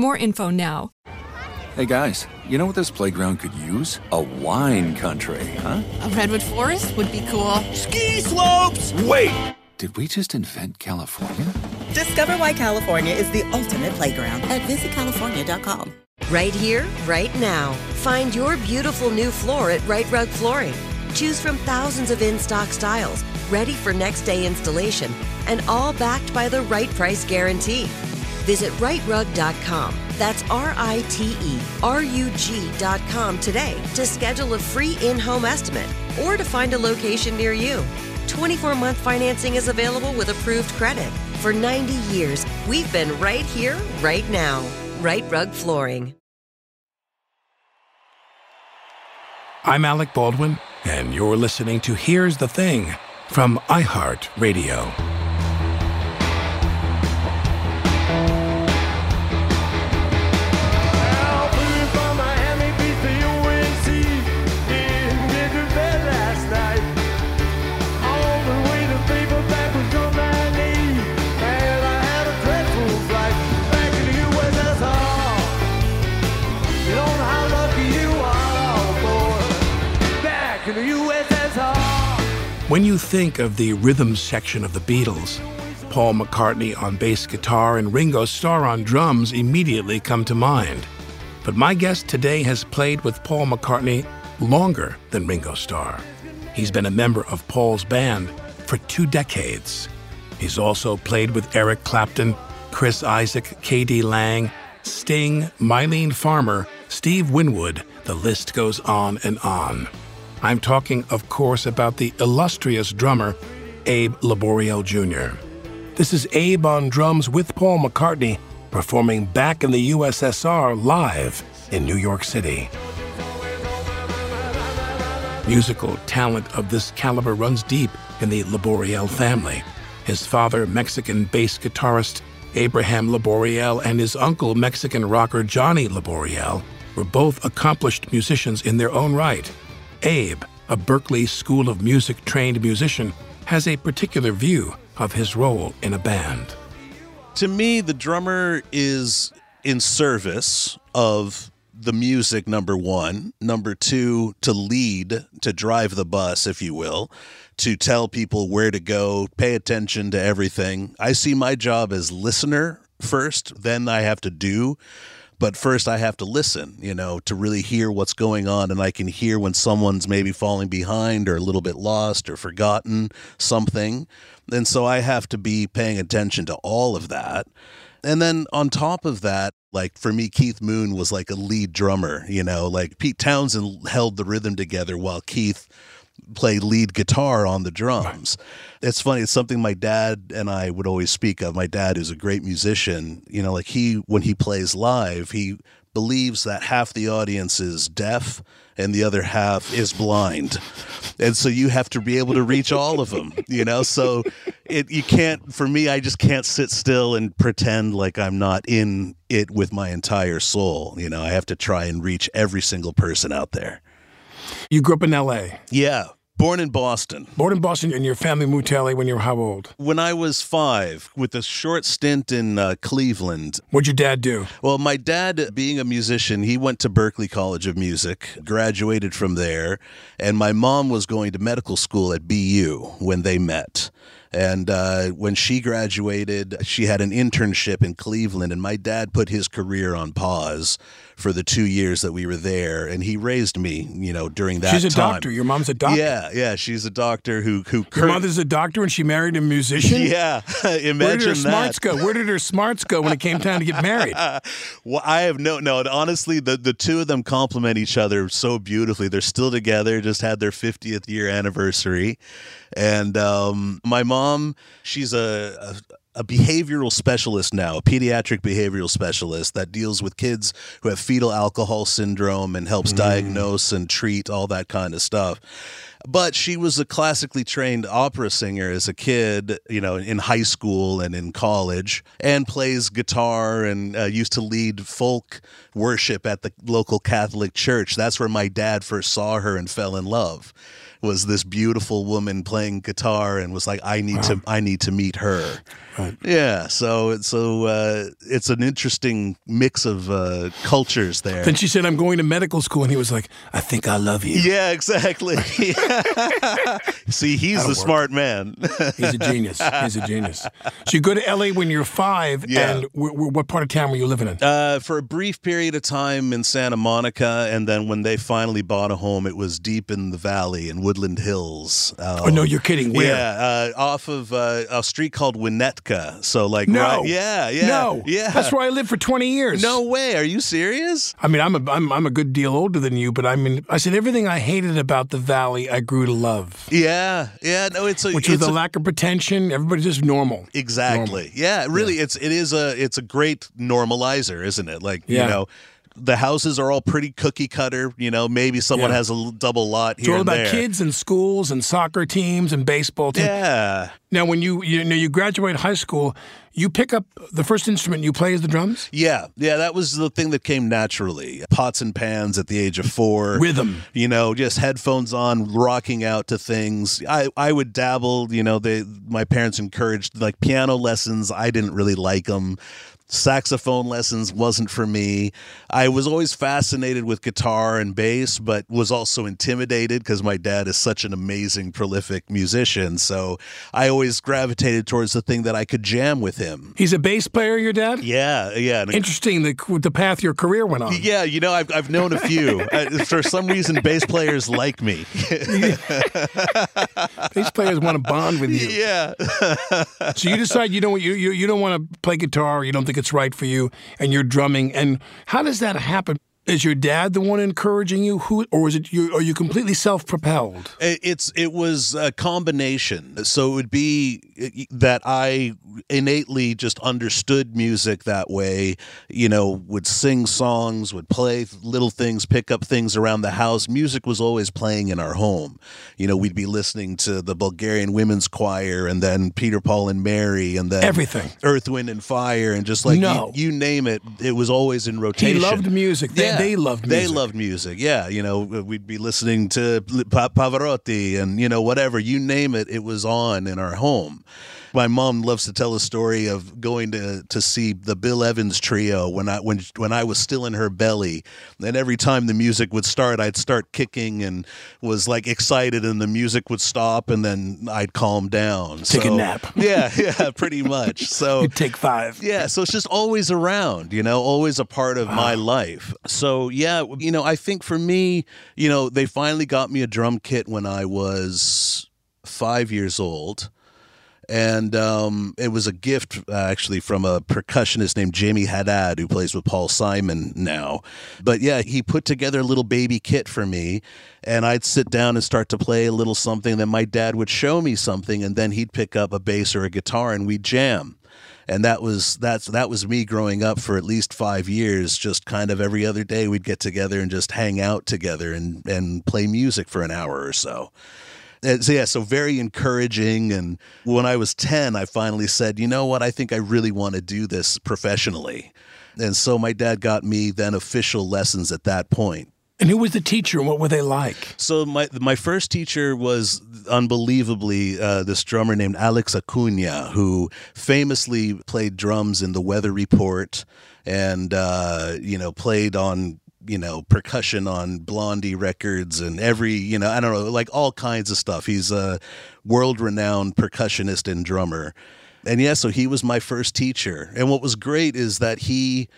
more info now. Hey guys, you know what this playground could use? A wine country, huh? A redwood forest would be cool. Ski slopes! Wait! Did we just invent California? Discover why California is the ultimate playground at visitcalifornia.com. Right here, right now. Find your beautiful new floor at Rite Rug Flooring. Choose from thousands of in stock styles, ready for next day installation, and all backed by the right price guarantee. Visit riterug.com. That's R I T E R U G.com today to schedule a free in home estimate or to find a location near you. 24 month financing is available with approved credit. For 90 years, we've been right here, right now. Rite Rug Flooring. I'm Alec Baldwin, and you're listening to Here's the Thing from iHeartRadio. When you think of the rhythm section of the Beatles, Paul McCartney on bass guitar and Ringo Starr on drums immediately come to mind. But my guest today has played with Paul McCartney longer than Ringo Starr. He's been a member of Paul's band for two decades. He's also played with Eric Clapton, Chris Isaak, K.D. Lang, Sting, Mylene Farmer, Steve Winwood. The list goes on and on. I'm talking, of course, about the illustrious drummer, Abe Laboriel Jr. This is Abe on drums with Paul McCartney, performing back in the USSR live in New York City. Musical talent of this caliber runs deep in the Laboriel family. His father, Mexican bass guitarist Abraham Laboriel, and his uncle, Mexican rocker Johnny Laboriel, were both accomplished musicians in their own right. Abe, a Berklee School of Music trained musician, has a particular view of his role in a band. To me, the drummer is in service of the music, number one. Number two, to lead, to drive the bus, if you will, to tell people where to go, pay attention to everything. I see my job as listener first, then I have to do but first I have to listen, you know, to really hear what's going on. And I can hear when someone's maybe falling behind or a little bit lost or forgotten something. And so I have to be paying attention to all of that. And then on top of that, like for me, Keith Moon was like a lead drummer, you know, like Pete Townshend held the rhythm together while Keith play lead guitar on the drums. Right. It's funny. It's something my dad and I would always speak of. My dad is a great musician. You know, like he when he plays live, he believes that half the audience is deaf and the other half is blind. And so you have to be able to reach all of them, you know? So it you can't for me I just can't sit still and pretend like I'm not in it with my entire soul, you know? I have to try and reach every single person out there. You grew up in L.A. Yeah. Born in Boston. Born in Boston, and your family moved to LA when you were how old? When I was five, with a short stint in uh, Cleveland. What'd your dad do? Well, my dad, being a musician, he went to Berklee College of Music, graduated from there, and my mom was going to medical school at BU when they met. And uh, when she graduated, she had an internship in Cleveland, and my dad put his career on pause for the two years that we were there, and he raised me, you know, during that. She's a time. doctor. Your mom's a doctor. Yeah, yeah, she's a doctor who who. Your mother's a doctor, and she married a musician. Yeah, imagine Where did her that. smarts go? Where did her smarts go when it came time to get married? well, I have no no. Honestly, the the two of them complement each other so beautifully. They're still together. Just had their 50th year anniversary, and um, my mom, she's a, a a behavioral specialist now, a pediatric behavioral specialist that deals with kids who have fetal alcohol syndrome and helps diagnose and treat all that kind of stuff. But she was a classically trained opera singer as a kid, you know, in high school and in college, and plays guitar and uh, used to lead folk worship at the local Catholic church. That's where my dad first saw her and fell in love. Was this beautiful woman playing guitar and was like, I need to, I need to meet her. Right. Yeah, so so uh, it's an interesting mix of uh, cultures there. Then she said, I'm going to medical school. And he was like, I think I love you. Yeah, exactly. See, he's That'll the work. smart man. He's a genius. He's a genius. So you go to LA when you're five. Yeah. And w- w- what part of town were you living in? Uh, for a brief period of time in Santa Monica, and then when they finally bought a home, it was deep in the valley in Woodland Hills. Um, oh, no, you're kidding. Where? Yeah, uh, off of uh, a street called Winnetka. So, like, No. right- yeah, yeah, No. yeah. That's where I lived for 20 years. No way. Are you serious? I mean, I'm a, I'm, I'm a good deal older than you, but I mean, I said everything I hated about the valley, I grew to love, Yeah, yeah. No, it's a which was it's the a- lack of pretension. Everybody's just normal. Exactly. Yeah, really it's it is a it's a great normalizer, isn't it? Like, Yeah. you know, the houses are all pretty cookie cutter, you know, maybe someone Yeah. has a double lot It's here all and about there. kids and schools and soccer teams and baseball teams. Yeah. Now, when you you know you graduate high school, you pick up the first instrument you play is the drums. Yeah, yeah, that was the thing that came naturally. Pots and pans at the age of four. Rhythm. You know, just headphones on, rocking out to things. I, I would dabble, you know, they my parents encouraged like piano lessons. I didn't really like them. Saxophone lessons wasn't for me. I was always fascinated with guitar and bass, but was also intimidated because my dad is such an amazing, prolific musician. So I always gravitated towards the thing that I could jam with him. He's a bass player, your dad. Yeah, yeah. Interesting the the path your career went on. yeah, you know, I've, I've known a few. Uh, for some reason, bass players like me. Bass players want to bond with you. yeah. So you decide you don't you you, you don't want to play guitar. You don't think it's right for you, and you're drumming. And how does that happen? Is your dad the one encouraging you, who, or is it you? Are you completely self-propelled? It's it was a combination. So it would be that I innately just understood music that way. You know, would sing songs, would play little things, pick up things around the house. Music was always playing in our home. You know, we'd be listening to the Bulgarian Women's Choir, and then Peter, Paul, and Mary, and then Everything. Earth, Wind, and Fire, and just like No. you, you name it, it was always in rotation. They loved music. They- they loved They music. loved music. Yeah, you know, uh, we'd be listening to Pavarotti and you know whatever you name it, it was on in our home. My mom loves to tell a story of going to to see the Bill Evans trio when I when when I was still in her belly, and every time the music would start, I'd start kicking and was like excited, and the music would stop, and then I'd calm down. Take a nap. Yeah, yeah, pretty much. So You take five. yeah, so it's just always around, you know, always a part of my ah. life. So, yeah, you know, I think for me, you know, they finally got me a drum kit when I was five years old. And um, it was a gift uh, actually from a percussionist named Jamey Haddad, who plays with Paul Simon now. But yeah, he put together a little baby kit for me, and I'd sit down and start to play a little something. Then my dad would show me something, and then he'd pick up a bass or a guitar, and we'd jam and that was that's that was me growing up for at least five years just kind of every other day we'd get together and just hang out together and and play music for an hour or so and so yeah so very encouraging and when i was 10 i finally said you know what i think i really want to do this professionally and so my dad got me then official lessons at that point. point And who was the teacher and what were they like? so my my first teacher was unbelievably uh, this drummer named Alex Acuna, who famously played drums in the Weather Report, and uh, you know played on you know percussion on Blondie records and every you know I don't know like all kinds of stuff. He's a world renowned percussionist and drummer, and yeah, so he was my first teacher. And what was great is that he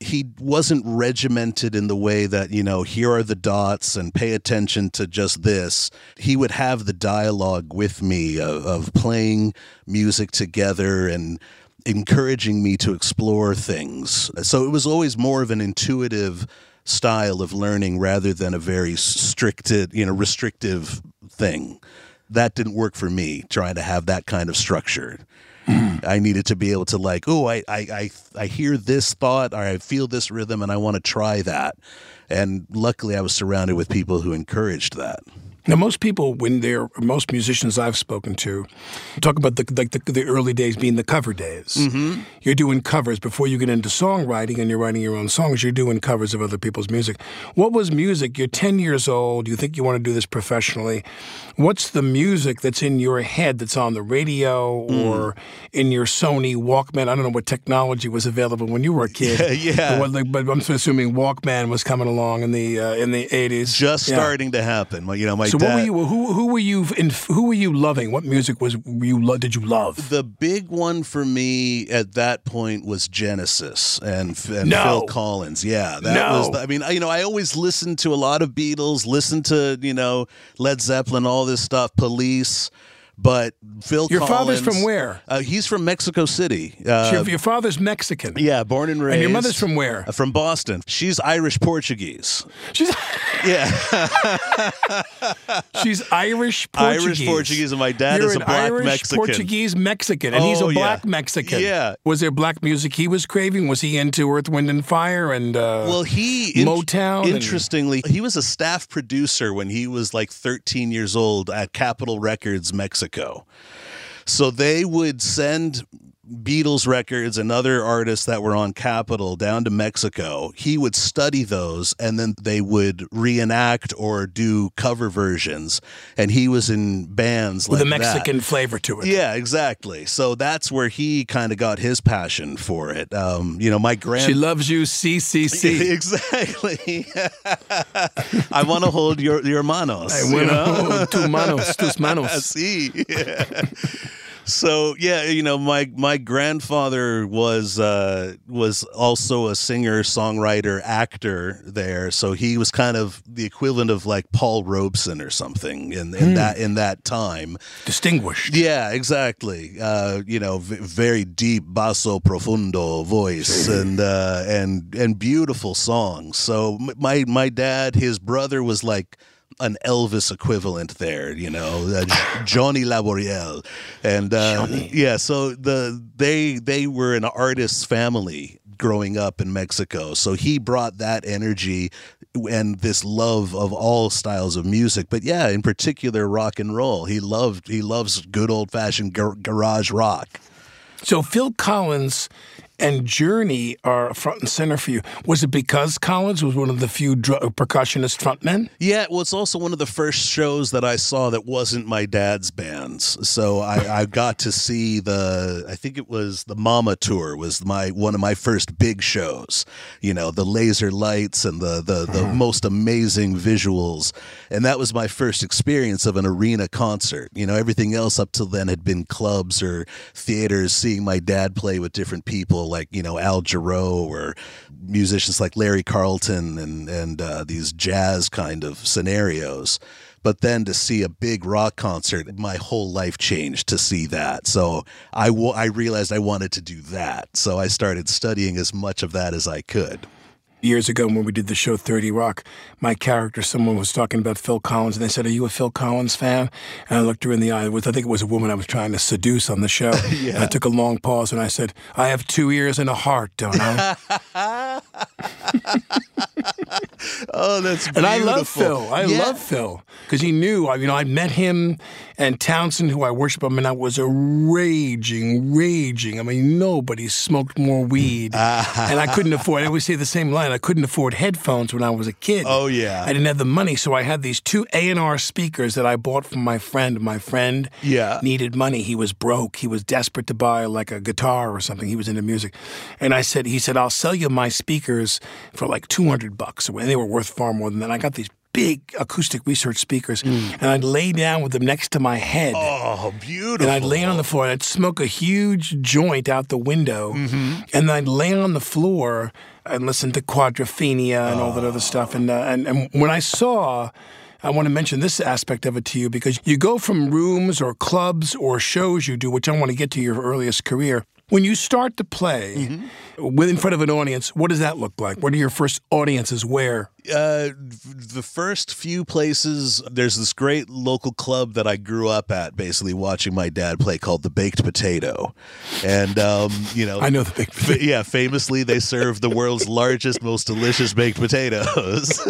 he wasn't regimented in the way that you know here are the dots and pay attention to just this he would have the dialogue with me of, of playing music together and encouraging me to explore things so it was always more of an intuitive style of learning rather than a very stricted you know restrictive thing that didn't work for me trying to have that kind of structure mm. I needed to be able to like, oh, I, I I I hear this thought or I feel this rhythm and I want to try that. And luckily I was surrounded with people who encouraged that. Now, most people, when they're most musicians I've spoken to, talk about the like the, the early days being the cover days. Mm-hmm. You're doing covers before you get into songwriting, and you're writing your own songs. You're doing covers of other people's music. What was music? You're 10 years old. You think you want to do this professionally. What's the music that's in your head that's on the radio Mm. or in your Sony Walkman? I don't know what technology was available when you were a kid. Yeah. But, what- but I'm assuming Walkman was coming along in the uh, in the 80s. Just Yeah. starting to happen. You know, my So dad. what were you? Who who were you? In, who were you loving? What music was you? lo- Did you love? The big one for me at that point was Genesis and, and No. Phil Collins. Yeah, that No. was. The, I mean, I- you know, I always listened to a lot of Beatles, listened to you know Led Zeppelin, all this stuff, Police. But Phil Your Collins. father's from where? Uh, he's from Mexico City. Uh, your, your father's Mexican. yeah, born and raised. And your mother's from where? Uh, From Boston. She's Irish Portuguese. She's Yeah, she's Irish Portuguese. Irish Portuguese, and my dad You're is a black Irish Mexican. Portuguese Mexican, and he's Oh, a yeah. black Mexican. Yeah. Was there black music he was craving? Was he into Earth, Wind, and Fire? And uh, Well, he Motown and- Interestingly, he was a staff producer when he was like 13 years old at Capitol Records, Mexico. So they would send Beatles records and other artists that were on Capitol down to Mexico. He would study those and then they would reenact or do cover versions. And he was in bands with like a that. Mexican flavor to it. Yeah, exactly. So that's where he kind of got his passion for it. Um, you know, my grand She loves you, CCC. exactly. I want to hold your your manos. I you wanna know? hold tu manos, tus manos. See. So yeah, you know, my my grandfather was uh, was also a singer, songwriter, actor there. So he was kind of the equivalent of like Paul Robeson or something in, in that in that time. Distinguished. Yeah, exactly. Uh, you know, v- very deep basso profundo voice and uh, and and beautiful songs. So my my dad, his brother was like an Elvis equivalent there, you know, uh, Johnny Laboriel, and uh, yeah. So the they they were an artist's family growing up in Mexico. So he brought that energy and this love of all styles of music, but yeah, in particular rock and roll. He loved he loves good old fashioned gar- garage rock. So Phil Collins and Journey are front and center for you. Was it because Collins was one of the few dr- percussionist frontmen? Yeah, well, it's also one of the first shows that I saw that wasn't my dad's bands. So I, I got to see the, I think it was the Mama Tour was my one of my first big shows. You know, the laser lights and the the, the mm-hmm. most amazing visuals, and that was my first experience of an arena concert. You know, everything else up till then had been clubs or theaters. Seeing my dad play with different people like you know Al Jarreau or musicians like Larry Carlton and and uh, these jazz kind of scenarios. But then to see a big rock concert, my whole life changed to see that. So I I realized I wanted to do that. So I started studying as much of that as I could. Years ago, when we did the show 30 Rock, my character, someone was talking about Phil Collins, and they said, Are you a Phil Collins fan? And I looked her in the eye. It was, I think it was a woman I was trying to seduce on the show. And I took a long pause and I said, I have two ears and a heart, don't I? Oh, that's And I love. Phil. I Yeah. love Phil because he knew. I, you know, I met him and Townshend, who I worship. I mean, I was a raging, raging. I mean, nobody smoked more weed, ah. and I couldn't afford. I always say the same line. I couldn't afford headphones when I was a kid. Oh, yeah. I didn't have the money, so I had these two A and R speakers that I bought from my friend. My friend, Yeah. needed money. He was broke. He was desperate to buy like a guitar or something. He was into music, and I said, he said, I'll sell you my speakers for like two hundred bucks, and they were worth far more than that. I got these big acoustic research speakers, and I'd lay down with them next to my head. Oh, beautiful. And I'd lay on the floor and I'd smoke a huge joint out the window. And I'd lay on the floor and listen to Quadrophenia and all that other stuff. And, uh, and, and when I saw, I want to mention this aspect of it to you because you go from rooms or clubs or shows you do, which I want to get to your earliest career. When you start to play mm-hmm. with in front of an audience, what does that look like? What are your first audiences where? Uh, the first few places, there's this great local club that I grew up at, basically watching my dad play called the Baked Potato, and um, you know, I know the big. Fa- yeah, famously they serve the world's largest, most delicious baked potatoes.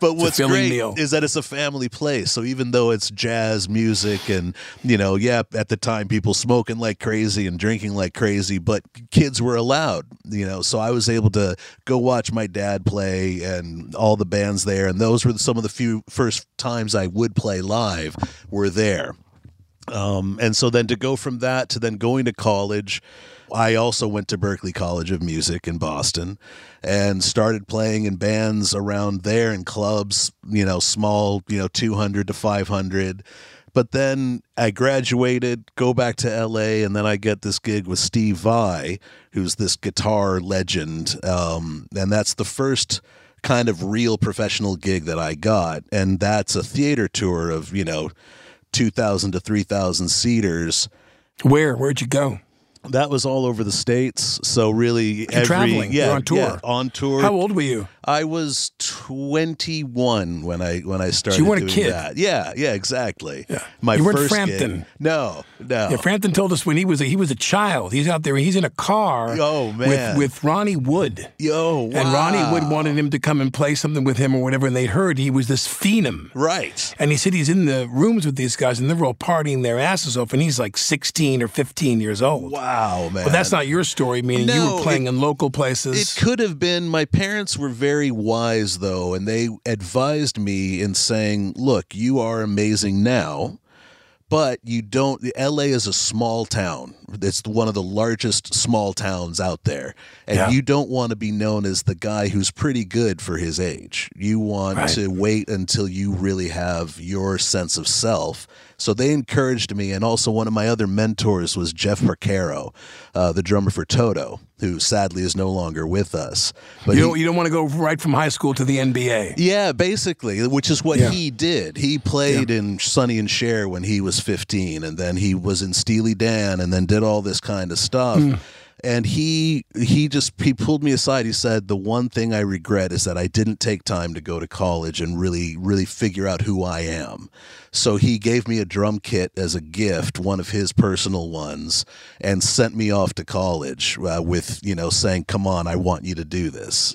but what's great meal. is that it's a family place. So even though it's jazz music and you know, yeah, at the time people smoking like crazy and drinking like crazy, but kids were allowed, you know. So I was able to go watch my dad play and all the bands there, and those were some of the few first times I would play live were there. Um, and so then to go from that to then going to college, I also went to Berklee College of Music in Boston and started playing in bands around there in clubs, you know, small, you know, 200 to 500. But then I graduated, go back to LA, and then I get this gig with Steve Vai, who's this guitar legend. Um, and that's the first kind of real professional gig that I got. And that's a theater tour of, you know, 2,000 to 3,000 seaters. Where? Where'd you go? That was all over the states. So really, every traveling. yeah, You're on tour. yeah, on tour. How old were you? I was 21 when I when I started You weren't a kid. that. Yeah, yeah, exactly. Yeah. My You weren't first Frampton. gig. No, no. Yeah, Frampton told us when he was a, he was a child. He's out there. He's in a car. Oh, man. With with Ronnie Wood. Yo, And Ronnie. Wood wanted him to come and play something with him or whatever, and they heard he was this phenom. Right. And he said he's in the rooms with these guys, and they're all partying their asses off, and he's like 16 or 15 years old. Wow, man. But that's not your story, meaning you were playing it- in local places. It could have been. My parents were very wise, though, and they advised me in saying, "Look, you are amazing now." But you don't. LA is a small town. It's one of the largest small towns out there, and Yeah. you don't want to be known as the guy who's pretty good for his age. You want Right. to wait until you really have your sense of self. So they encouraged me, and also one of my other mentors was Jeff Porcaro, uh, the drummer for Toto, who sadly is no longer with us. But you don't, you don't want to go right from high school to the NBA. yeah, basically, which is what Yeah. he did. He played in Sonny and Cher when he was 15, and then he was in Steely Dan, and then did all this kind of stuff. Hmm. And he he just he pulled me aside. He said, "The one thing I regret is that I didn't take time to go to college and really really figure out who I am." So he gave me a drum kit as a gift, one of his personal ones, and sent me off to college uh, with you know saying, "Come on, I want you to do this."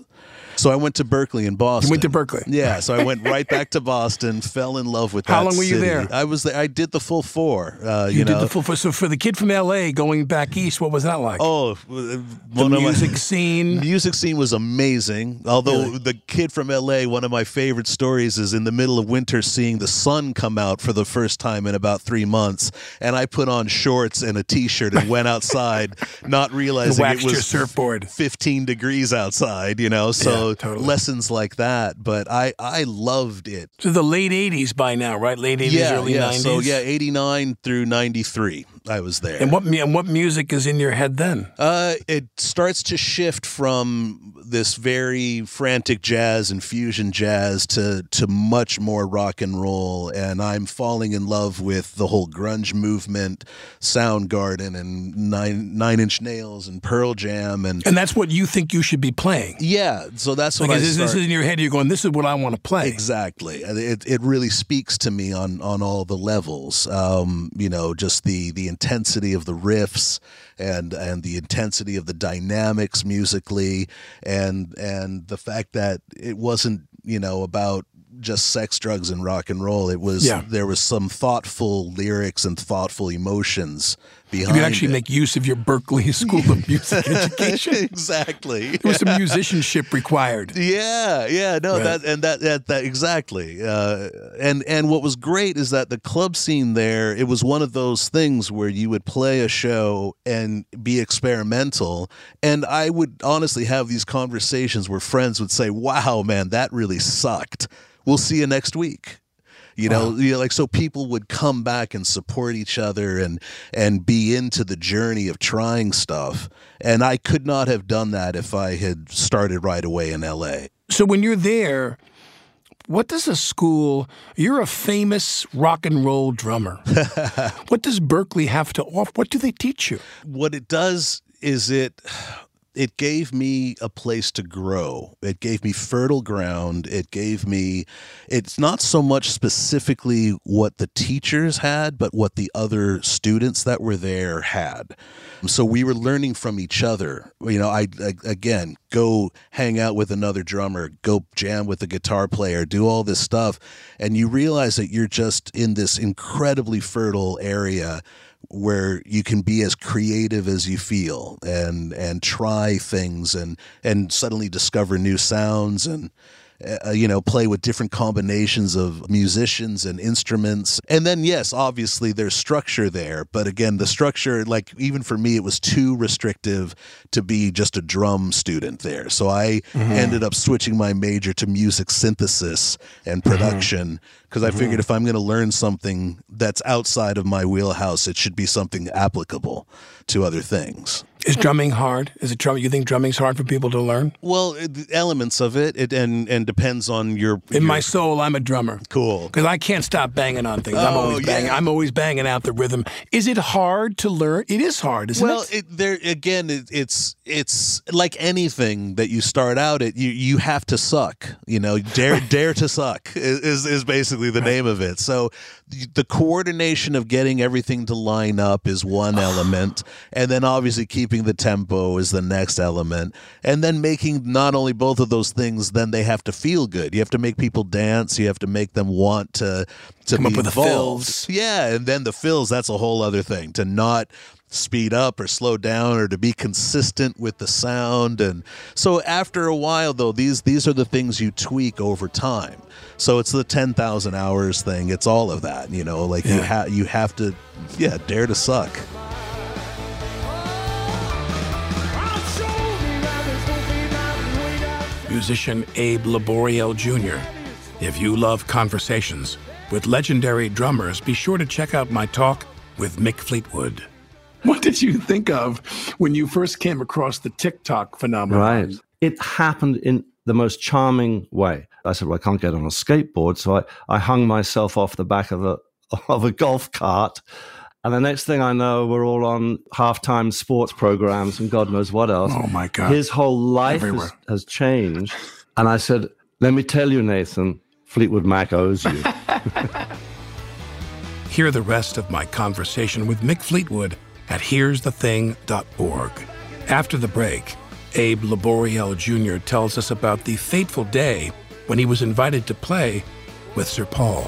So I went to Berklee in Boston. went to Berklee. Yeah, so I went right back to Boston, fell in love with How that long were you city. there? I was there. I did the full four. Uh, you, You, know, did the full. four. So for the kid from LA going back east, what was that like? oh, the one of my- music scene. music scene was amazing. Although Really? the kid from LA, one of my favorite stories is in the middle of winter seeing the sun come out for the first time in about three months, and I put on shorts and a t-shirt and went outside, not realizing it was surfboard. 15 degrees outside. You know, so Yeah, totally. lessons like that. But I I loved it. So the late '80s by now, right? Late '80s, yeah, early yeah. '90s. So yeah, 89 through 93, I was there. And what and what music is in your head then? Uh, it starts to shift from this very frantic jazz and fusion jazz to to much more rock and roll, and I'm falling in love with the whole grunge movement, Soundgarden, and Nine Nine Inch Nails, and Pearl Jam, and And that's what you think you should be playing. yeah. So that's what Like I this, this is in your head. You're going. This is what I want to play. Exactly. It it really speaks to me on on all the levels. Um, you know, just the the intensity of the riffs and and the intensity of the dynamics musically and and the fact that it wasn't, you know, about just sex, drugs, and rock and roll. It was Yeah. there was some thoughtful lyrics and thoughtful emotions behind. You could actually it. make use of your Berklee School of Music education. exactly. There was some musicianship required. Yeah, yeah, no, Right. that and that that, that exactly. Uh, and and what was great is that the club scene there, it was one of those things where you would play a show and be experimental, and I would honestly have these conversations where friends would say, "Wow, man, that really sucked. We'll see you next week." You know, you know, like so people would come back and support each other and and be into the journey of trying stuff. And I could not have done that if I had started right away in LA. So when you're there, what does a school? You're a famous rock and roll drummer. what does Berklee have to offer? What do they teach you? What it does is it it gave me a place to grow. It gave me fertile ground. It gave me, it's not so much specifically what the teachers had, but what the other students that were there had. So we were learning from each other. You know, I, I again go hang out with another drummer, go jam with a guitar player, do all this stuff, and you realize that you're just in this incredibly fertile area where you can be as creative as you feel and and try things and and suddenly discover new sounds and uh, you know, play with different combinations of musicians and instruments. And then, yes, obviously there's structure there. But again, the structure, like even for me, it was too restrictive to be just a drum student there. So I mm-hmm. ended up switching my major to music synthesis and mm-hmm. production because mm-hmm. I figured if I'm going to learn something that's outside of my wheelhouse, it should be something applicable to other things. Is drumming hard? Is it drum? You think drumming's hard for people to learn? Well, it, elements of it, it and and depends on your. In your, my soul, I'm a drummer. Cool. Because I can't stop banging on things. Oh, I'm always banging. Yeah. I'm always banging out the rhythm. Is it hard to learn? It is hard, isn't well, it? Well, there again, it, it's it's like anything that you start out at. You you have to suck. You know, dare dare to suck is is basically the right. name of it. So the coordination of getting everything to line up is one element and then obviously keeping the tempo is the next element. And then making not only both of those things then they have to feel good. You have to make people dance. You have to make them want to to Come be up with involved. the fills. Yeah and then the fills that's a whole other thing. To not speed up or slow down or to be consistent with the sound. And so after a while though these these are the things you tweak over time. So it's the 10,000 hours thing. It's all of that you know like yeah. you have you have to yeah dare to suck musician Abe Laboriel Jr. If you love conversations with legendary drummers, be sure to check out my talk with Mick Fleetwood. What did you think of when you first came across the TikTok phenomenon? Right. It happened in the most charming way. I said, well, I can't get on a skateboard. So I, I hung myself off the back of a, of a golf cart. And the next thing I know, we're all on halftime sports programs and God knows what else. Oh my God. His whole life has, has, changed. And I said, let me tell you, Nathan, Fleetwood Mac owes you. Hear the rest of my conversation with Mick Fleetwood at here'sthething.org. After the break, Abe Laboriel Jr. tells us about the fateful day when he was invited to play with Sir Paul.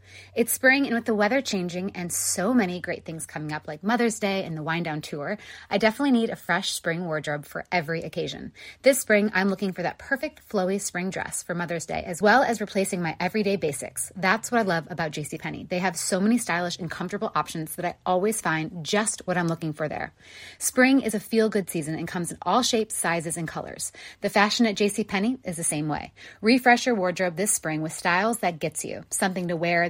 It's spring, and with the weather changing and so many great things coming up, like Mother's Day and the Wind Down Tour, I definitely need a fresh spring wardrobe for every occasion. This spring, I'm looking for that perfect flowy spring dress for Mother's Day, as well as replacing my everyday basics. That's what I love about JCPenney. They have so many stylish and comfortable options that I always find just what I'm looking for there. Spring is a feel good season and comes in all shapes, sizes, and colors. The fashion at JCPenney is the same way. Refresh your wardrobe this spring with styles that gets you, something to wear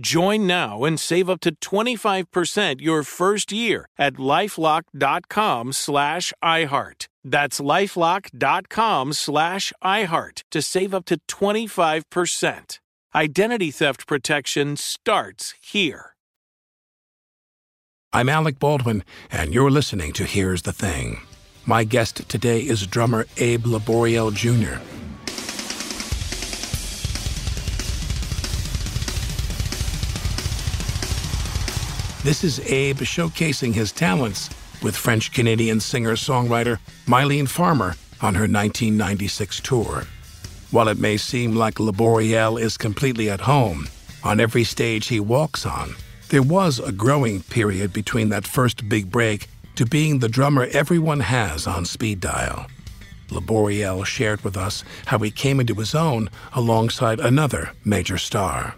Join now and save up to 25% your first year at lifelock.com slash iHeart. That's lifelock.com slash iHeart to save up to 25%. Identity theft protection starts here. I'm Alec Baldwin, and you're listening to Here's the Thing. My guest today is drummer Abe Laboriel Jr. This is Abe showcasing his talents with French Canadian singer songwriter Mylene Farmer on her 1996 tour. While it may seem like Laboriel is completely at home on every stage he walks on, there was a growing period between that first big break to being the drummer everyone has on speed dial. Laboriel shared with us how he came into his own alongside another major star.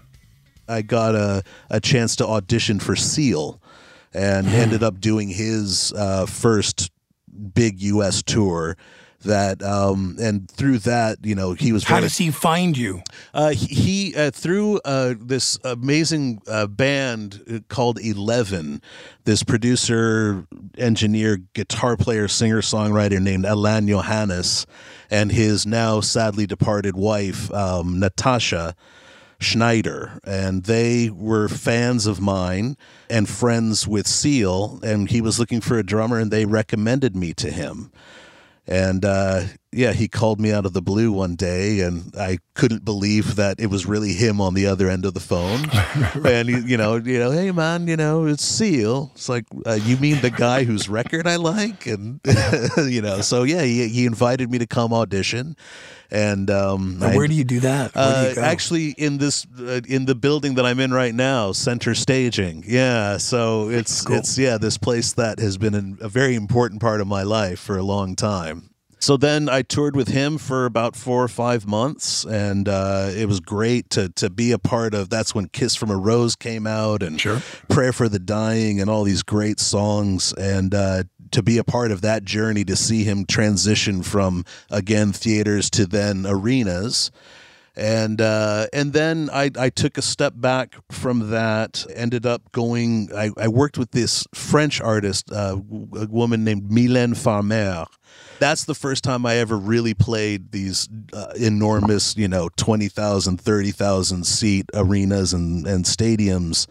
I got a, a chance to audition for Seal and ended up doing his uh, first big U.S. tour. That um, and through that, you know, he was. How very- does he find you? Uh, he he, uh, through uh, this amazing uh, band called Eleven. This producer, engineer, guitar player, singer, songwriter named Alan Johannes, and his now sadly departed wife um, Natasha. Schneider, and they were fans of mine and friends with Seal, and he was looking for a drummer, and they recommended me to him. And uh, yeah, he called me out of the blue one day, and I couldn't believe that it was really him on the other end of the phone. and he, you know, you know, hey man, you know, it's Seal. It's like uh, you mean the guy whose record I like, and you know, so yeah, he, he invited me to come audition. And, um, And where do you do that? Where do uh, you go? actually, in this uh, in the building that I'm in right now, Center Staging. Yeah, so it's it's yeah this place that has been an, a very important part of my life for a long time. So then I toured with him for about four or five months, and uh, it was great to to be a part of. That's when "Kiss from a Rose" came out, and "Prayer for the Dying," and all these great songs, and uh, to be a part of that journey, to see him transition from again theaters to then arenas and uh, and then I, I took a step back from that. Ended up going. I, I worked with this French artist, uh, a woman named Mylène Farmer. That's the first time I ever really played these uh, enormous, you know, 20,000, 30,000 seat arenas and, and stadiums.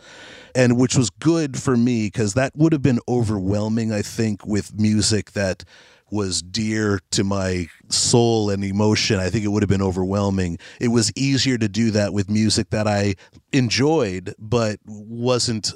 And which was good for me because that would have been overwhelming, I think, with music that was dear to my soul and emotion. I think it would have been overwhelming. It was easier to do that with music that I enjoyed, but wasn't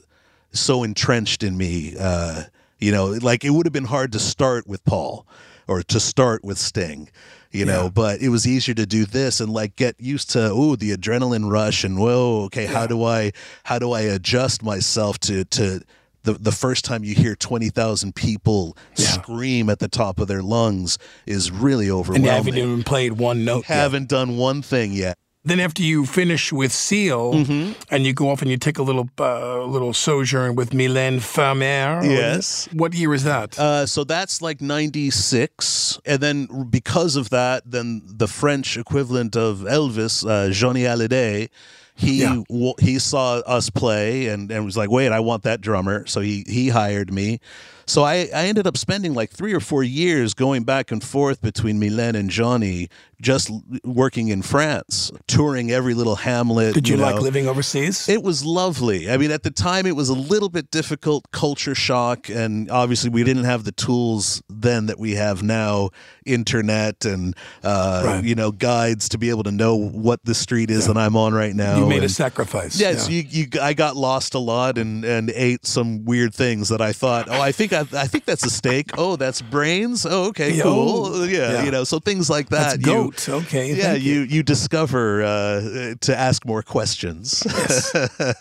so entrenched in me. Uh, you know, like it would have been hard to start with Paul or to start with Sting. You know, but it was easier to do this and like get used to oh the adrenaline rush and whoa okay how do I how do I adjust myself to to the the first time you hear twenty thousand people scream at the top of their lungs is really and overwhelming. you haven't even played one note. yet. Haven't done one thing yet. Then after you finish with Seal, Mm-hmm. and you go off and you take a little uh, little sojourn with Mylène Farmer. Yes. What year is that? Uh, so that's like 96. And then because of that, then the French equivalent of Elvis, uh, Johnny Hallyday, he Yeah. w- he saw us play and, and was like, wait, I want that drummer. So he, he hired me. So I, I ended up spending like three or four years going back and forth between Mylène and Johnny, just working in France, touring every little hamlet. Did you, like know. living overseas? It was lovely. I mean, at the time, it was a little bit difficult, culture shock, and obviously, we didn't have the tools then that we have now, internet and uh, Right. you know guides to be able to know what the street is that I'm on right now. you made a and- sacrifice. yeah, so you, you, I got lost a lot and, and ate some weird things that I thought, oh, I think I, I think that's a steak. Oh, that's brains. Oh, okay, cool. yeah, yeah. you know, so things like That's that. goat. Okay, yeah, thank you you discover uh, to ask more questions.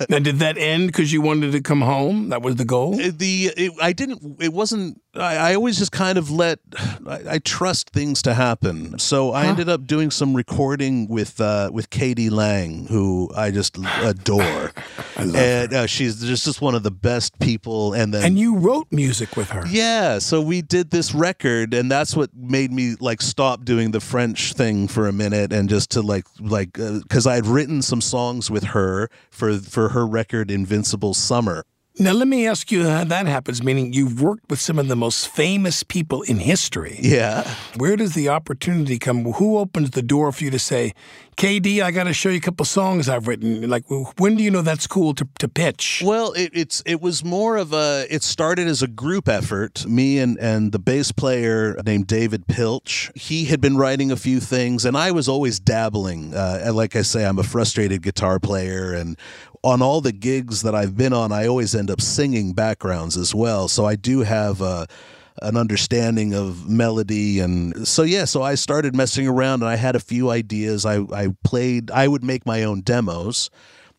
now, did that end because you wanted to come home? That was the goal. Uh, the it, I didn't. It wasn't. I, I always just kind of let. I, I trust things to happen. So I ended up doing some recording with uh, with k.d. lang, who I just adore, I and uh, she's just just one of the best people. And then and you wrote music with her. yeah, so we did this record, and that's what made me like stop doing the French thing for a minute, and just to like like because I had written some songs with her for for her record Invincible Summer. Now, let me ask you how that happens, meaning you've worked with some of the most famous people in history. Yeah. Where does the opportunity come? Who opens the door for you to say, KD, I got to show you a couple songs I've written? Like, when do you know that's cool to, to pitch? Well, it, it's it was more of a. It started as a group effort. Me and and the bass player named David Piltch. He had been writing a few things, and I was always dabbling. Uh, and like I say, I'm a frustrated guitar player, and on all the gigs that I've been on, I always end up singing backgrounds as well. So I do have a an understanding of melody and so yeah so i started messing around and i had a few ideas i i played i would make my own demos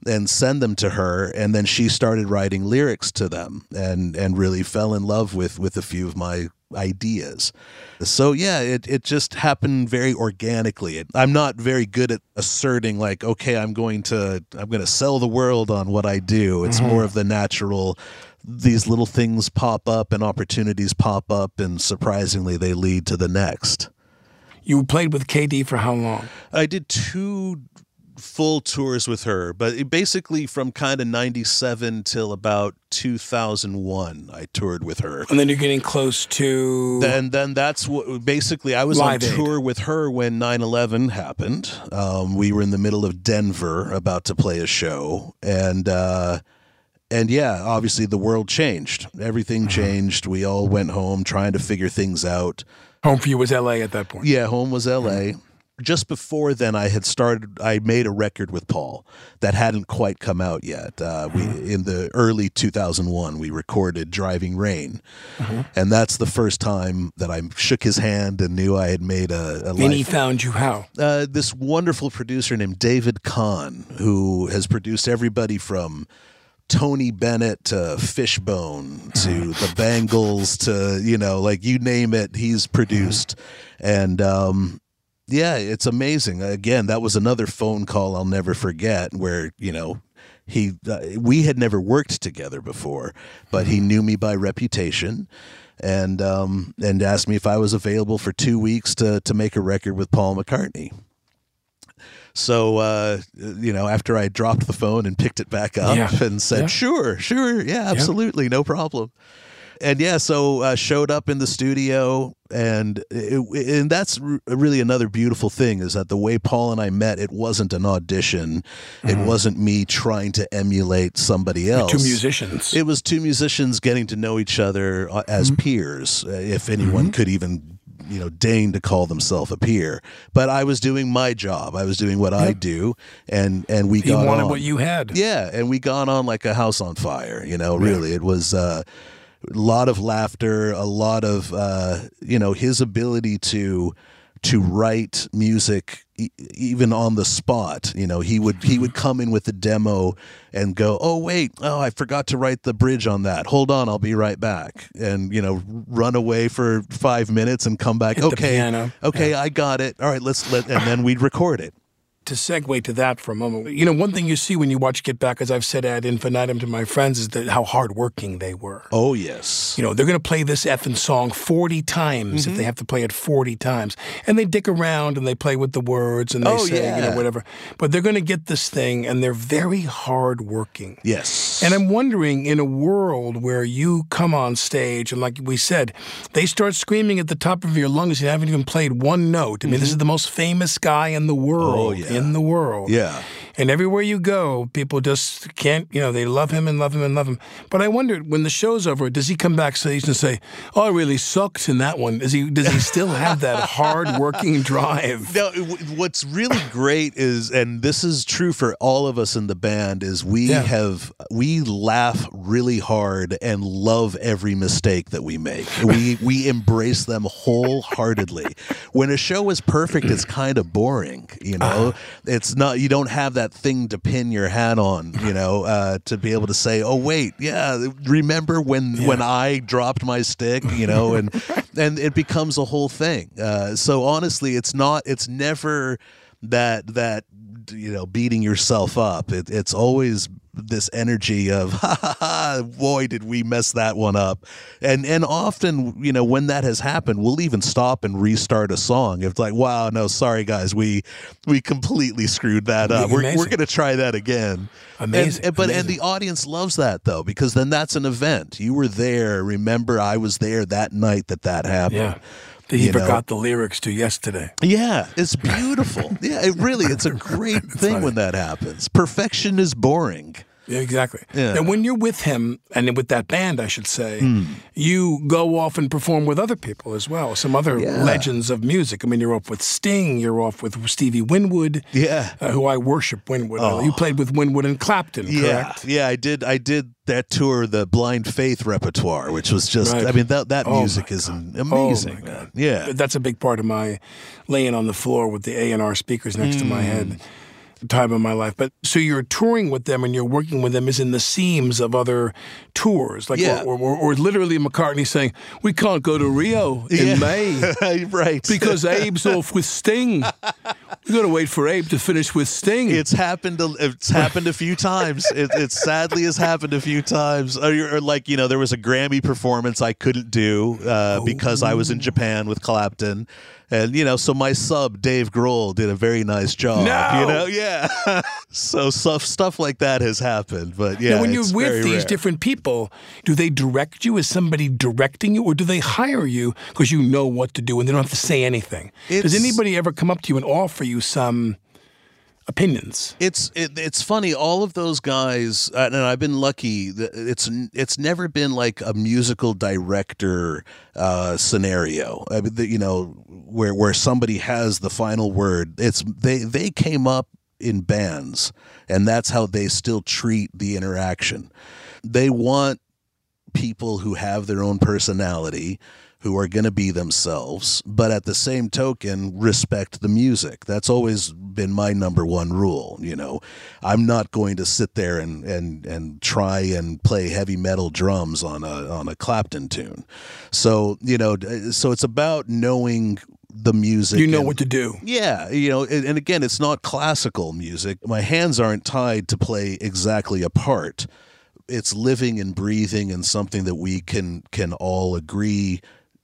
and send them to her and then she started writing lyrics to them and and really fell in love with with a few of my ideas so yeah it it just happened very organically It- i'm not very good at asserting like okay i'm going to i'm going to sell the world on what i do it's Mhm. more of the natural these little things pop up and opportunities pop up and surprisingly they lead to the next You played with KD for how long? I did two full tours with her, but it basically from kind of 97 till about 2001 I toured with her. And then you're getting close to. Then then that's what basically I was Live on Aid. tour with her when 9/11 happened. Um, we were in the middle of Denver about to play a show and uh and yeah, obviously the world changed. Everything Uh-huh. changed. We all went home trying to figure things out. Home for you was LA at that point. Yeah, home was LA. Just before then, I had started. I made a record with Paul that hadn't quite come out yet. Uh, we in the early 2001, we recorded "Driving Rain," and that's the first time that I shook his hand and knew I had made a. a And he found you how? uh, this wonderful producer named David Kahne, who has produced everybody from Tony Bennett to Fishbone to the Bangles to you know like you name it, he's produced, and um, yeah, it's amazing. Again, that was another phone call I'll never forget, where you know. He, uh, we had never worked together before, but he knew me by reputation, and um, and asked me if I was available for two weeks to to make a record with Paul McCartney. So, uh, you know, after I dropped the phone and picked it back up Yeah. and said, Yeah. sure, sure, yeah, absolutely, no problem. And yeah, so uh, showed up in the studio, and it, and that's r- really another beautiful thing is that the way Paul and I met, it wasn't an audition, it wasn't me trying to emulate somebody else. Mm-hmm. Two musicians. It was two musicians getting to know each other uh, as Mm-hmm. peers, uh, if anyone could even, you know, deign to call themselves a peer. But I was doing my job. I was doing what I do, and and we He got wanted on. what you had. Yeah, and we got on like a house on fire. You know, really, it was. Uh, a lot of laughter, a lot of uh, you know his ability to to write music e- even on the spot. You know, he would he would come in with a demo and go, "Oh wait, oh I forgot to write the bridge on that. Hold on, I'll be right back." And you know, run away for five minutes and come back. Hit okay, okay, I got it. All right, let's let and then we'd record it. To segue to that for a moment, you know, one thing you see when you watch Get Back, as I've said ad infinitum to my friends, is that how hardworking they were. Oh yes. You know, they're going to play this effing song 40 times Mm-hmm. if they have to play it 40 times. And they dick around and they play with the words and they Oh, say, you know, whatever. But they're going to get this thing and they're very hardworking. Yes. And I'm wondering, in a world where you come on stage and, like we said, they start screaming at the top of your lungs, you haven't even played one note. I mean, this is the most famous guy in the world. Mm-hmm. Oh, yeah. In the world. Yeah. And everywhere you go, people just can't, you know, they love him and love him and love him. But I wondered, when the show's over, does he come backstage and say, "Oh, I really sucked in that one"? Is he? Does he still have that hard-working drive? No, what's really great is, and this is true for all of us in the band, is we Yeah. have we laugh really hard and love every mistake that we make. We we embrace them wholeheartedly. When a show is perfect, it's kind of boring. You know, ah. it's not. You don't have that thing to pin your hat on. You know, uh, to be able to say, "Oh wait, yeah, remember when when I dropped my stick?" You know, and and it becomes a whole thing. Uh, so honestly, it's not. It's never that that you know beating yourself up. It, it's always this energy of ha ha ha boy did we mess that one up. And and often you know when that has happened we'll even stop and restart a song. It's like wow no sorry guys we we completely screwed that up. We're, we're gonna try that again. And- Amazing, and, but and the audience loves that though because then that's an event. You were there. Remember i was there that night that that happened. Yeah. That he You know? forgot the lyrics to yesterday. yeah, it's beautiful. yeah, it really it's a great thing when that happens. Perfection is boring. Yeah, exactly. Yeah. And when you're with him, and with that band, I should say, Hmm. you go off and perform with other people as well. Some other Yeah. legends of music. I mean, you're off with Sting. You're off with Stevie Winwood. Yeah. uh, who I worship. Winwood. You played with Winwood and Clapton, Yeah, correct? yeah, I did. I did that tour, the Blind Faith repertoire, which was just. Right. I mean, that that Oh, music is God. amazing, Oh. Yeah, That's a big part of my laying on the floor with the A and R speakers next to my Hmm. head. Time of my life, but so you're touring with them and you're working with them is in the seams of other tours, like Yeah. or, or, or literally McCartney saying we can't go to Rio in Yeah. May right. because Abe's off with Sting. We got to wait for Abe to finish with Sting. It's happened. A, it's happened a few times. It, it sadly has happened a few times. Or, or like you know, there was a Grammy performance I couldn't do uh, because I was in Japan with Clapton, and you know, so my sub Dave Grohl did a very nice job. No! You know, yeah. so stuff stuff like that has happened. But yeah, now, when you're it's with these rare. different people, do they direct you? Is somebody directing you, or do they hire you because you know what to do and they don't have to say anything? Does anybody ever come up to you and offer you some opinions? It's it, it's funny. All of those guys, uh, and I've been lucky. It's it's never been like a musical director uh, scenario. I mean, you know, where where somebody has the final word. It's they they came up in bands, and that's how they still treat the interaction. They want people who have their own personality who are going to be themselves but at the same token respect the music that's always been my number one rule you know i'm not going to sit there and and and try and play heavy metal drums on a on a clapton tune so you know so it's about knowing the music You know and- what to do. yeah, you know, and, and again, it's not classical music. My hands aren't tied to play exactly a part. It's living and breathing and something that we can can all agree.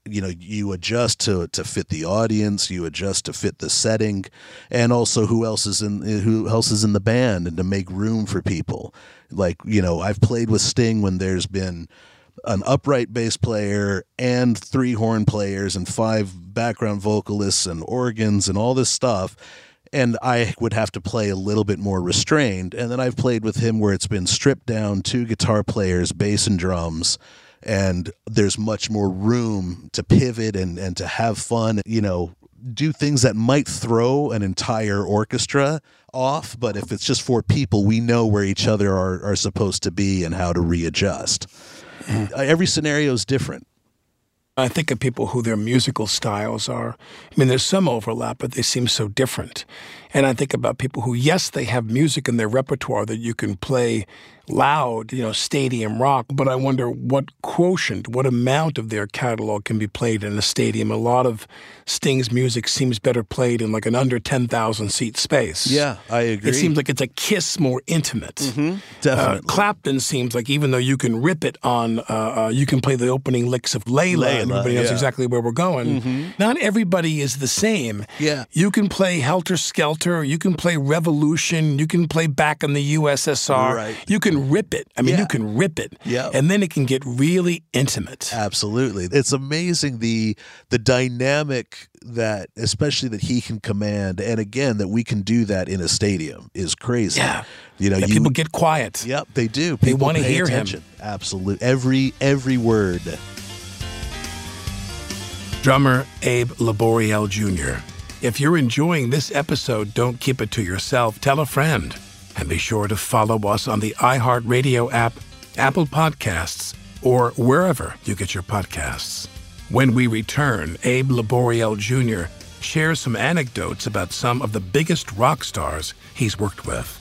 You know, you adjust to to fit the audience, you adjust to fit the setting, and also who else is in who else is in the band, and to make room for people. Like you know, I've played with Sting when there's been an upright bass player and three horn players and five background vocalists and organs and all this stuff. And I would have to play a little bit more restrained. And then I've played with him where it's been stripped down, two guitar players, bass and drums, and there's much more room to pivot and, and to have fun, you know, do things that might throw an entire orchestra off. But if it's just four people, we know where each other are, are supposed to be and how to readjust. Uh, every scenario is different. I think of people who their musical styles are. I mean, there's some overlap, but they seem so different. And I think about people who, yes, they have music in their repertoire that you can play loud, you know, stadium rock, but I wonder what quotient, what amount of their catalog can be played in a stadium. A lot of Sting's music seems better played in like an under 10,000 seat space. Yeah, I agree. It seems like it's a kiss more intimate. Mm-hmm, definitely. Uh, Clapton seems like even though you can rip it on, uh, uh, you can play the opening licks of Layla, Layla, and everybody knows yeah. exactly where we're going. Mhm. Not everybody is the same. Yeah. You can play Helter Skelter, you can play Revolution, you can play Back in the USSR. Right. You can rip it. I mean, Yeah. you can rip it. Yeah. And then it can get really intimate. Absolutely. It's amazing the the dynamic that especially that he can command and again that we can do that in a stadium is crazy. Yeah. You know, you, people get quiet. Yep, they do. They People wanna pay hear him. attention. Absolutely. Every every word. Drummer Abe Laboriel Jr. If you're enjoying this episode, don't keep it to yourself. Tell a friend. And be sure to follow us on the iHeartRadio app, Apple Podcasts, or wherever you get your podcasts. When we return, Abe Laboriel Jr. shares some anecdotes about some of the biggest rock stars he's worked with.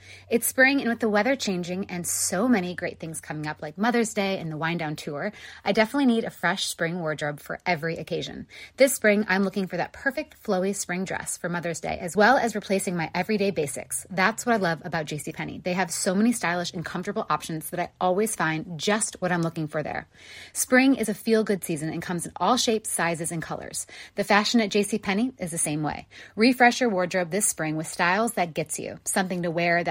It's spring, and with the weather changing and so many great things coming up, like Mother's Day and the Wind Down Tour, I definitely need a fresh spring wardrobe for every occasion. This spring, I'm looking for that perfect flowy spring dress for Mother's Day, as well as replacing my everyday basics. That's what I love about JCPenney. They have so many stylish and comfortable options that I always find just what I'm looking for there. Spring is a feel good season and comes in all shapes, sizes, and colors. The fashion at JCPenney is the same way. Refresh your wardrobe this spring with styles that gets you, something to wear that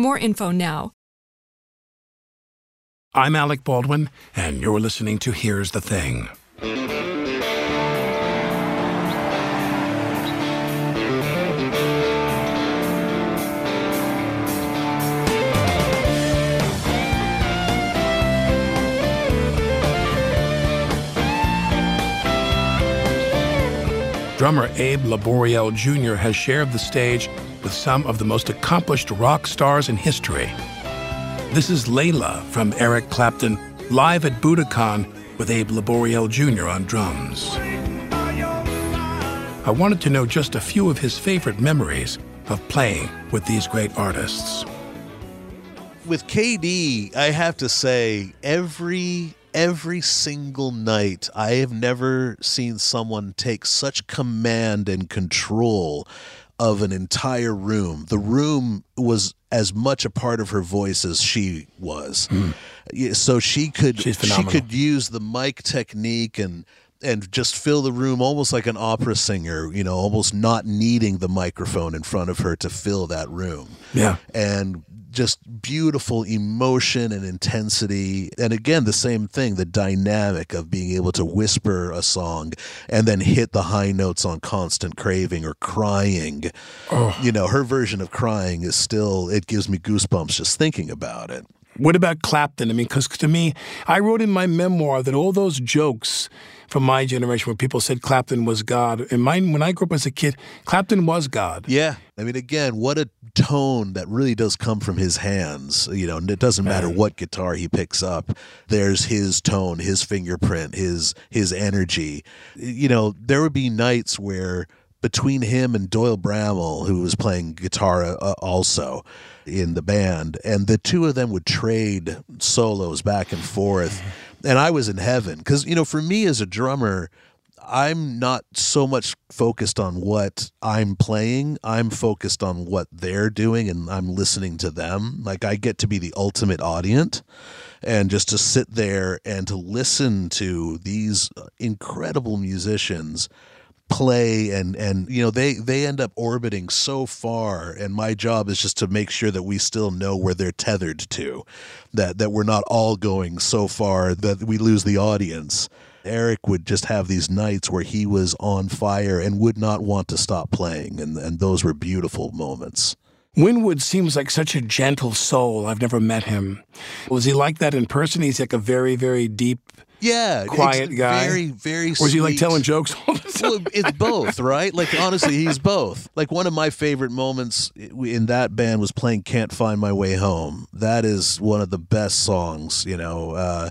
more info now. I'm Alec Baldwin, and you're listening to Here's the Thing. Drummer Abe Laboriel Jr. has shared the stage with some of the most accomplished rock stars in history. This is Layla from Eric Clapton, live at Budokan with Abe Laboriel Jr. on drums. I wanted to know just a few of his favorite memories of playing with these great artists. With KD, I have to say every every single night I have never seen someone take such command and control of an entire room. The room was as much a part of her voice as she was. Hmm. Yeah, So she could she could use the mic technique and and just fill the room almost like an opera singer, you know, almost not needing the microphone in front of her to fill that room. Yeah. And just beautiful emotion and intensity. And again, the same thing the dynamic of being able to whisper a song and then hit the high notes on constant craving or crying. Oh. You know, her version of crying is still, it gives me goosebumps just thinking about it. What about Clapton? I mean, because to me, I wrote in my memoir that all those jokes from my generation where people said Clapton was God. And mine, when I grew up as a kid, Clapton was God. Yeah. I mean, again, what a tone that really does come from his hands. You know, it doesn't matter what guitar he picks up. There's his tone, his fingerprint, his his energy. You know, there would be nights where between him and Doyle Bramhall, who was playing guitar uh, also in the band, and the two of them would trade solos back and forth. And I was in heaven because, you know, for me as a drummer, I'm not so much focused on what I'm playing. I'm focused on what they're doing and I'm listening to them. Like I get to be the ultimate audience and just to sit there and to listen to these uh, incredible musicians play and and you know they they end up orbiting so far and my job is just to make sure that we still know where they're tethered to that that we're not all going so far that we lose the audience Eric would just have these nights where he was on fire and would not want to stop playing and and those were beautiful moments Winwood seems like such a gentle soul. I've never met him. Was he like that in person? He's like a very, very deep, yeah, quiet guy. Very, very. Or is he like sweet. telling jokes all the time? well, it's both, right? Like honestly, he's both. Like one of my favorite moments in that band was playing "Can't Find My Way Home." That is one of the best songs, you know. Uh,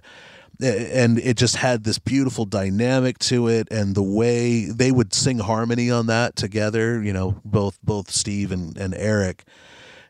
and it just had this beautiful dynamic to it, and the way they would sing harmony on that together, you know, both both Steve and, and Eric.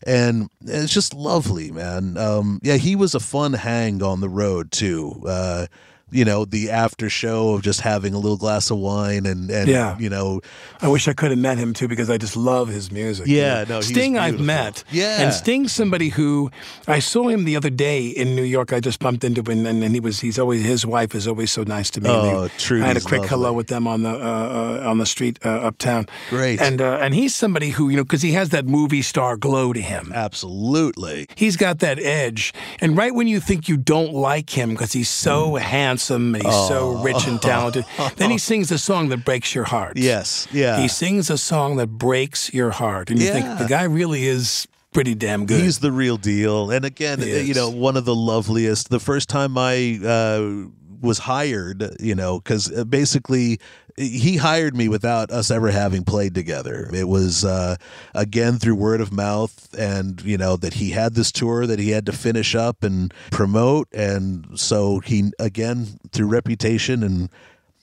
And it's just lovely, man. Um, yeah, he was a fun hang on the road too. Uh, you know, the after show of just having a little glass of wine and, and Yeah. you know, I wish I could have met him too because I just love his music. Yeah, you know. no, he's Sting I've met. Yeah. and Sting's somebody who I saw him the other day in New York. I just bumped into him, and, and he was he's always his wife is always so nice to me. Oh, they- Trudie's I had a quick lovely. hello with them on the uh, uh, on the street uh, uptown. Great. and uh, and he's somebody who you know because he has that movie star glow to him. absolutely. He's got that edge. And right when you think you don't like him because he's so Mm. handsome and he's so rich and talented, then he sings a song that breaks your heart. Yes, yeah. He sings a song that breaks your heart. And you Yeah. think the guy really is pretty damn good. He's the real deal. And again, you know, one of the loveliest. The first time I uh, was hired, you know, because basically he hired me without us ever having played together. It was uh, again through word of mouth, and you know that he had this tour that he had to finish up and promote, and so he again through reputation and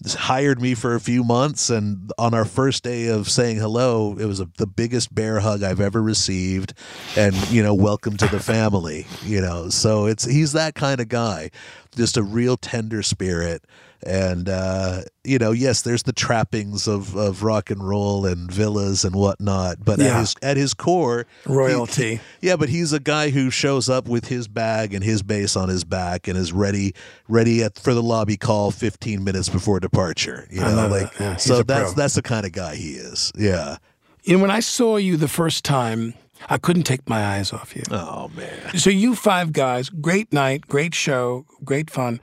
hired me for a few months and on our first day of saying hello it was a, the biggest bear hug i've ever received and you know welcome to the family you know. So it's he's that kind of guy. Just a real tender spirit and uh, you know yes there's the trappings of, of rock and roll and villas and whatnot but at his at his core he- Royalty. yeah, but he's a guy who shows up with his bag and his bass on his back and is ready ready at, for the lobby call 15 minutes before departure. You know, like that. Yeah, so that's pro. that's the kind of guy he is. Yeah. You know, when I saw you the first time, I couldn't take my eyes off you. Oh man. So you five guys, great night, great show, great fun,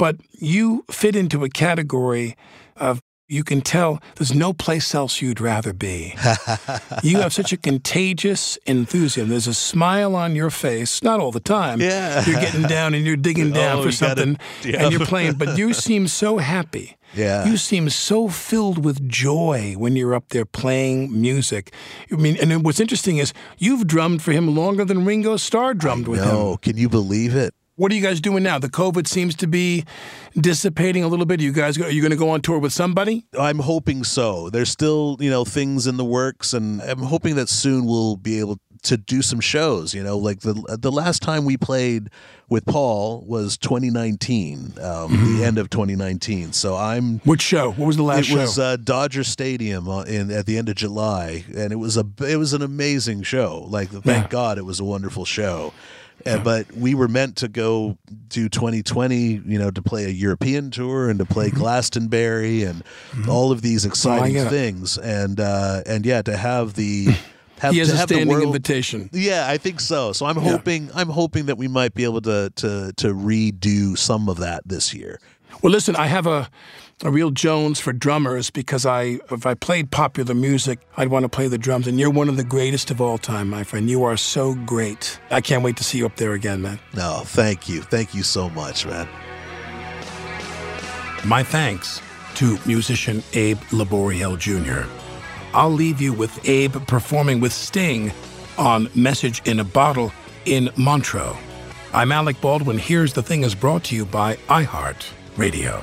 but you fit into a category of you can tell there's no place else you'd rather be. you have such a contagious enthusiasm. There's a smile on your face, not all the time. Yeah. You're getting down and you're digging down Oh, for you gotta- something yeah. and you're playing, but you seem so happy. Yeah. You seem so filled with joy when you're up there playing music. I mean, and what's interesting is you've drummed for him longer than Ringo Starr drummed with him. No, can you believe it? What are you guys doing now? The COVID seems to be dissipating a little bit. Are you guys, are you going to go on tour with somebody? I'm hoping so. There's still, you know, things in the works, and I'm hoping that soon we'll be able to do some shows. You know, like the the last time we played with Paul was 2019, um, the end of 2019. So I'm. Which show? What was the last show? it was show? uh, Dodger Stadium in at the end of July, and it was a it was an amazing show. Like, thank Yeah. God, it was a wonderful show. Uh, but we were meant to go do 2020, you know, to play a European tour and to play Mm-hmm. Glastonbury and all of these exciting it. things, and uh, and yeah, to have the have He has to a have the standing world- invitation. Yeah, I think so. So I'm hoping I'm hoping that we might be able to to to redo some of that this year. Well, listen, I have a a real Jones for drummers because I if I played popular music, I'd want to play the drums, and you're one of the greatest of all time, my friend. You are so great. I can't wait to see you up there again, man. No, thank you, thank you so much, man. My thanks to musician Abe Laboriel Jr. I'll leave you with Abe performing with Sting on Message in a Bottle in Montreux. I'm Alec Baldwin. Here's the Thing is brought to you by iHeart Radio.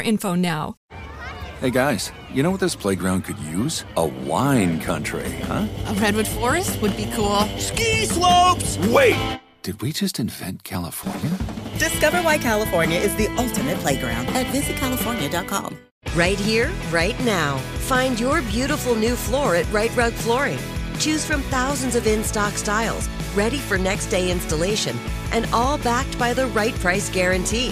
more info now. Hey guys, you know what this playground could use? A wine country, huh? A redwood forest would be cool. Ski slopes! Wait! Did we just invent California? Discover why California is the ultimate playground at visitcalifornia.com. Right here, right now. Find your beautiful new floor at Rite Rug Flooring. Choose from thousands of in stock styles, ready for next day installation, and all backed by the right price guarantee.